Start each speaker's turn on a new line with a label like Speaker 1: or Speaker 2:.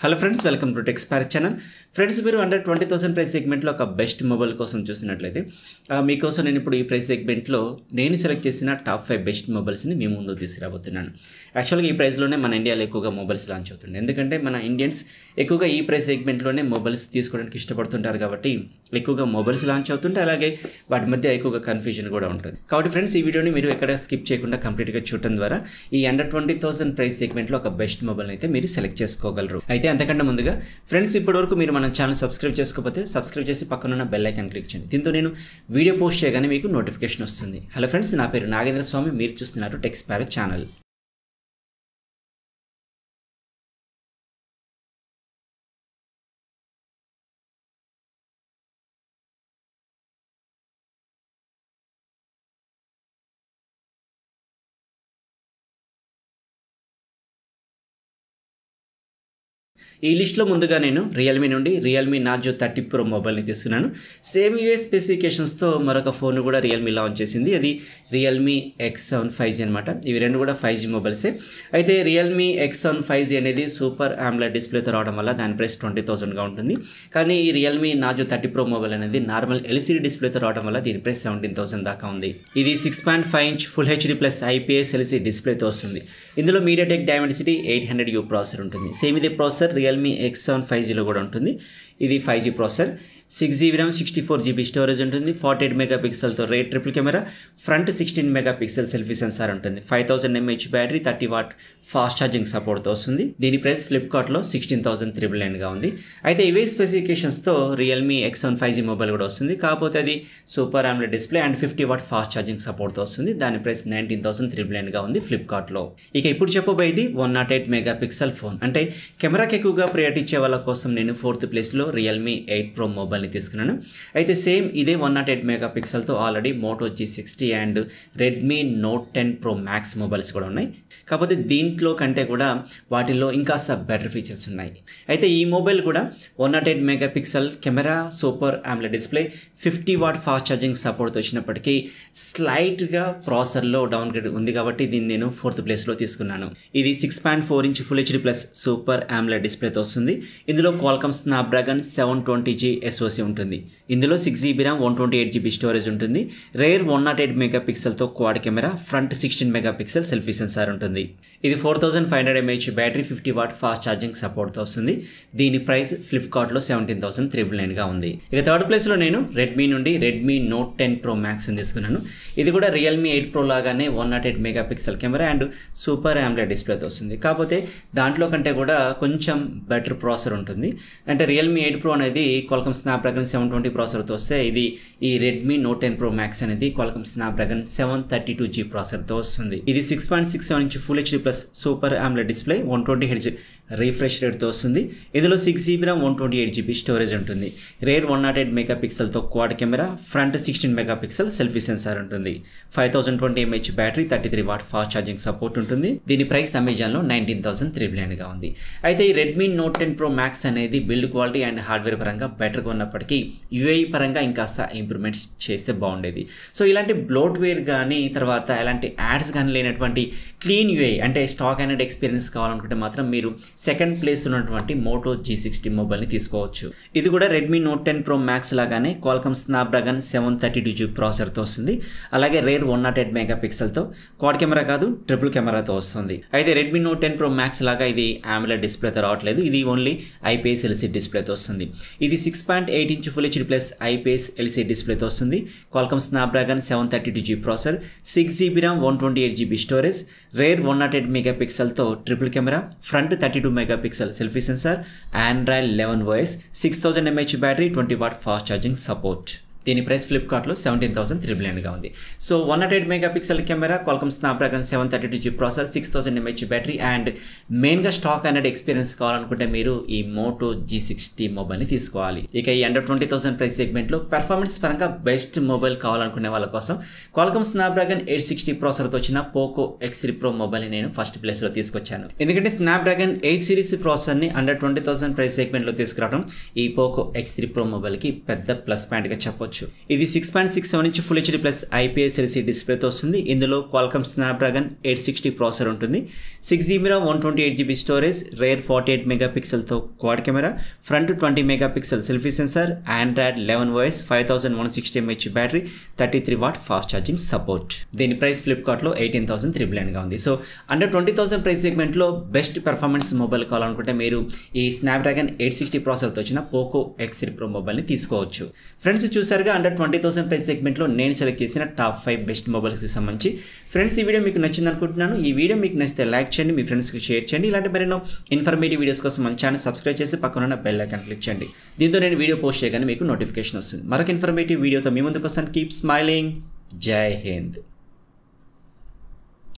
Speaker 1: Hello friends welcome to Techspire channel friends మీరు under twenty thousand price సెగ్మెంట్లో ఒక best mobile కోసం చూసినట్లయితే మీకోసం నేను ఇప్పుడు ఈ ప్రైస్ సెగ్మెంట్లో నేను సెలెక్ట్ చేసిన టాప్ ఫైవ్ బెస్ట్ మొబైల్స్ని మీ ముందు తీసుకురాబోతున్నాను. యాక్చువల్గా ఈ ప్రైస్లోనే మన ఇండియాలో ఎక్కువగా మొబైల్స్ లాంచ్ అవుతుంది. ఎందుకంటే మన ఇండియన్స్ ఎక్కువగా ఈ ప్రైస్ సెగ్మెంట్లోనే మొబైల్స్ తీసుకోవడానికి ఇష్టపడుతుంటారు కాబట్టి ఎక్కువగా మొబైల్స్ లాంచ్ అవుతుంటే అలాగే వాటి మధ్య ఎక్కువగా కన్ఫ్యూజన్ కూడా ఉంటుంది. కాబట్టి ఫ్రెండ్స్ ఈ వీడియోని మీరు ఎక్కడ స్కిప్ చేయకుండా కంప్లీట్గా చూడటం ద్వారా ఈ అండర్ ట్వంటీ థౌసండ్ ప్రైస్ సెగ్మెంట్లో ఒక బెస్ట్ మొబైల్ అయితే మీరు సెలెక్ట్ చేసుకోగలరు. అయితే అంతకంటే ముందుగా ఫ్రెండ్స్ ఇప్పటివరకు మీరు మన ఛానల్ సబ్స్క్రైబ్ చేసుకోకపోతే సబ్స్క్రైబ్ చేసి పక్కనున్న బెల్ ఐకాన్ క్లిక్ చేయండి. దీంతో నేను వీడియో పోస్ట్ చేయగానే మీకు నోటిఫికేషన్ వస్తుంది. హలో ఫ్రెండ్స్ నా పేరు నాగేంద్ర స్వామి మీరు చూస్తున్నారు టెక్స్పైర్ ఛానల్. ఈ లిస్ట్లో ముందుగా నేను రియల్మీ నుండి రియల్మీ నాజో థర్టీ ప్రో మొబైల్ని తీసుకున్నాను సేమ్ యూఎస్ స్పెసిఫికేషన్స్తో మరొక ఫోన్ కూడా రియల్మీ లాంచ్ చేసింది. అది Realme X seven five G అనమాట ఇవి రెండు కూడా ఫైవ్ జీ మొబైల్సే అయితే Realme X seven five G అనేది సూపర్ ఆమ్లెట్ డిస్ప్లేతో రావడం వల్ల దాని ప్రైస్ ట్వంటీ థౌసండ్గా ఉంటుంది. కానీ ఈ Realme Narzo thirty pro mobile అనేది నార్మల్ ఎల్సీడీ డిస్ప్లేతో రావడం వల్ల దీని ప్రైస్ సెవెంటీన్ థౌసండ్ దాకా ఉంది. ఇది six point five inch full HD plus IPS LC డిస్ప్లేతో వస్తుంది. ఇందులో MediaTek Dimensity eight hundred U processor ఉంటుంది. సేమ్ ఇది processor Realme X seven five జీలో కూడా ఉంటుంది. ఇది five G processor six GB RAM sixty four GB storage ఉంటుంది. Forty eight mega పిక్సెల్తో rear triple camera. Front sixteen mega pixel selfie sensor ఉంటుంది. Five thousand MH battery thirty watt fast charging సపోర్ట్తో వస్తుంది. దీని price ఫ్లిప్కార్ట్లో sixteen thousand triple నైన్గా ఉంది. అయితే ఇవే స్పెసిఫికేషన్స్తో Realme X one five G mobile కూడా వస్తుంది. కాకపోతే అది super AMOLED display and fifty watt fast charging సపోర్ట్తో వస్తుంది. దాని ప్రైస్ నైన్టీన్ థౌసండ్ త్రిబుల్ నైన్గా ఉంది ఫ్లిప్కార్ట్లో. ఇక ఇప్పుడు చెప్పబోయేది one nought eight megapixel phone. అంటే కెమెరాకి ఎక్కువగా ప్రియారిటీ ఇచ్చే వాళ్ళ కోసం నేను ఫోర్త్ ప్లేస్లో రియల్మీ ఎయిట్ ప్రో మొబైల్ మళ్ళీ తీసుకున్నాను. అయితే సేమ్ ఇదే one not eight mega పిక్సెల్తో already Moto G sixty and Redmi Note ten Pro Max mobiles కూడా ఉన్నాయి. కాకపోతే దీంట్లో కంటే కూడా వాటిల్లో ఇంకాస్త బెటర్ ఫీచర్స్ ఉన్నాయి. అయితే ఈ మొబైల్ కూడా one nought eight megapixel camera super AMOLED display fifty watt fast charging support వచ్చినప్పటికీ స్లైట్గా ప్రాసెసర్లో డౌన్ గ్రేడ్ ఉంది కాబట్టి దీన్ని నేను ఫోర్త్ ప్లేస్లో తీసుకున్నాను. ఇది six point four inch full HD plus super AMOLED డిస్ప్లేతో వస్తుంది. ఇందులో Qualcomm Snapdragon seven twenty G SO SOC ఉంటుంది. ఇందులో six GB RAM one twenty eight GB storage ఉంటుంది. Rear one not eight mega పిక్సెల్తో quad camera front sixteen megapixel selfie sensor ఉంటుంది. ఇది four thousand five hundred mAh battery fifty watt fast charging సపోర్ట్తో వస్తుంది. దీని price ఫ్లిప్కార్ట్లో seventeen thousand triple నైన్గా ఉంది. ఇక థర్డ్ ప్లేస్లో నేను రెడ్మీ నుండి Redmi Note ten Pro Max తీసుకున్నాను. ఇది కూడా రియల్మీ ఎయిట్ ప్రో లాగానే one nought eight megapixel camera and super AMOLED డిస్ప్లేతో వస్తుంది. కాకపోతే దాంట్లో కంటే కూడా కొంచెం బెటర్ ప్రాసెసర్ ఉంటుంది. అంటే రియల్మీ ఎయిట్ ప్రో అనేది కొలకం స్నాప్డ్రాగన్ సెవెన్ ట్వంటీ ప్రాసెసర్తో వస్తే ఇది ఈ Redmi Note ten Pro Max అనేది Qualcomm Snapdragon seven thirty two G ప్రాసెసర్తో వస్తుంది. ఇది six point six seven inch full HD plus super AMOLED display one twenty hertz refresh రేట్తో వస్తుంది. ఇందులో six GB RAM one twenty eight GB storage ఉంటుంది. Rear one not eight mega పిక్సెల్తో quad camera front sixteen megapixel selfie sensor ఉంటుంది. Five thousand twenty MH battery thirty three watt fast charging support ఉంటుంది. దీని price అమెజాన్లో nineteen thousand త్రిబుల్గా ఉంది. అయితే ఈ Redmi Note ten Pro Max అనేది build quality and hardware పరంగా బెటర్గా ఉన్నప్పటికీ యూఐ పరంగా ఇంకాస్త ఇంప్రూవ్మెంట్స్ చేస్తే బాగుండేది. సో ఇలాంటి బ్లోట్వేర్ కానీ తర్వాత ఎలాంటి యాడ్స్ కానీ లేనటువంటి క్లీన్ యూఐ అంటే స్టాక్ అండ్ ఎక్స్పీరియన్స్ కావాలనుకుంటే మాత్రం మీరు సెకండ్ ప్లేస్ ఉన్నటువంటి మోటో జీ సిక్స్టీ మొబైల్ని తీసుకోవచ్చు. ఇది కూడా Redmi Note ten Pro Max లాగానే Qualcomm Snapdragon seven thirty two G ప్రాసెసర్తో వస్తుంది. అలాగే rear one not eight mega పిక్సెల్తో క్వాడ్ కెమెరా కాదు ట్రిపుల్ కెమెరాతో వస్తుంది. అయితే Redmi Note ten Pro Max లాగా ఇది ఆమ్లెట్ డిస్ప్లేతో రావట్లేదు. ఇది ఓన్లీ ఐపీఎస్ ఎల్సీ డిస్ప్లేతో వస్తుంది. ఇది six point eight inch full HD plus IPS LC డిస్ప్లేతో వస్తుంది. Qualcomm Snapdragon seven thirty two G processor six GB RAM one twenty eight GB storage rear one nought eight mega పిక్సెల్తో triple camera front thirty two megapixel selfie sensor Android eleven voice six thousand mAh battery twenty watt fast charging support దీని price ఫ్లిప్కార్ట్లో seventeen thousand triple నైన్గా ఉంది. So one nought eight mega pixel camera Qualcomm Snapdragon seven thirty two G processor six thousand mAh battery and మెయిన్గా stock అనేది experience కావాలనుకుంటే మీరు ఈ Moto G sixty మొబైల్ని తీసుకోవాలి. ఇక ఈ అండర్ ట్వంటీ థౌసండ్ ప్రైస్ సెగ్మెంట్లో పెర్ఫార్మెన్స్ పరంగా బెస్ట్ మొబైల్ కావాలనుకునే వాళ్ళ కోసం కొల్కమ్ స్నాప్డ్రాగన్ ఎయిట్ సిక్స్టీ ప్రాసెసర్తో వచ్చిన పోకో ఎక్స్ త్రీ ప్రో మొబైల్ని నేను ఫస్ట్ ప్లేస్లో తీసుకొచ్చాను. ఎందుకంటే స్నాప్డ్రాగన్ ఎయిట్ సిరీస్ ప్రాసెసర్ని అండర్ ట్వంటీ థౌసండ్ ప్రైస్ సెగ్మెంట్లో తీసుకురావడం ఈ పోకో ఎక్స్ త్రీ ప్రో మొబైల్కి పెద్ద ప్లస్ పాయింట్గా చెప్పొచ్చు. తీసుకోవచ్చు ఇది six point six seven inch full HD plus IPS LC డిస్ప్లేతో వస్తుంది. ఇందులో Qualcomm Snapdragon eight sixty processor ఉంటుంది. Six GB one twenty eight GB storage rear forty eight mega పిక్సెల్తో quad camera front twenty megapixel selfie sensor Android eleven voice five thousand one sixty mAh battery thirty three watt fast charging support దీని price ఫ్లిప్కార్ట్లో eighteen thousand triple ఎన్గా ఉంది. So under twenty thousand price సెగ్మెంట్లో best performance mobile కావాలనుకుంటే మీరు ఈ Snapdragon eight sixty ప్రాసెసర్తో వచ్చిన పోకో ఎక్స్ ప్రో మొబైల్ని తీసుకోవచ్చు. ఫ్రెండ్స్ చూసారుగా అండర్ ట్వంటీ థౌసండ్ ప్రైస్ సెగ్మెంట్లో నేను సెలెక్ట్ చేసిన టాప్ ఫైవ్ బెస్ట్ మొబైల్స్కి సంబంధించి. ఫ్రెండ్స్ ఈ వీడియో మీకు నచ్చింది అనుకుంటున్నాను. ఈ వీడియో మీకు నచ్చితే లైక్ చేయండి మీ ఫ్రెండ్స్కి షేర్ చేయండి. ఇలాంటి మరెన్నో ఇన్ఫర్మేటివ్ వీడియోస్ కోసం మన ఛానల్ సబ్స్క్రైబ్ చేసి పక్కన ఉన్న బెల్ ఐకాన్ క్లిక్ చేయండి. దీంతో నేను వీడియో పోస్ట్ చేయగానే మీకు నోటిఫికేషన్ వస్తుంది. మరొక ఇన్ఫర్మేటివ్ వీడియోతో మీ ముందుకు వస్తాను. కీప్ స్మైలింగ్ జై హింద్.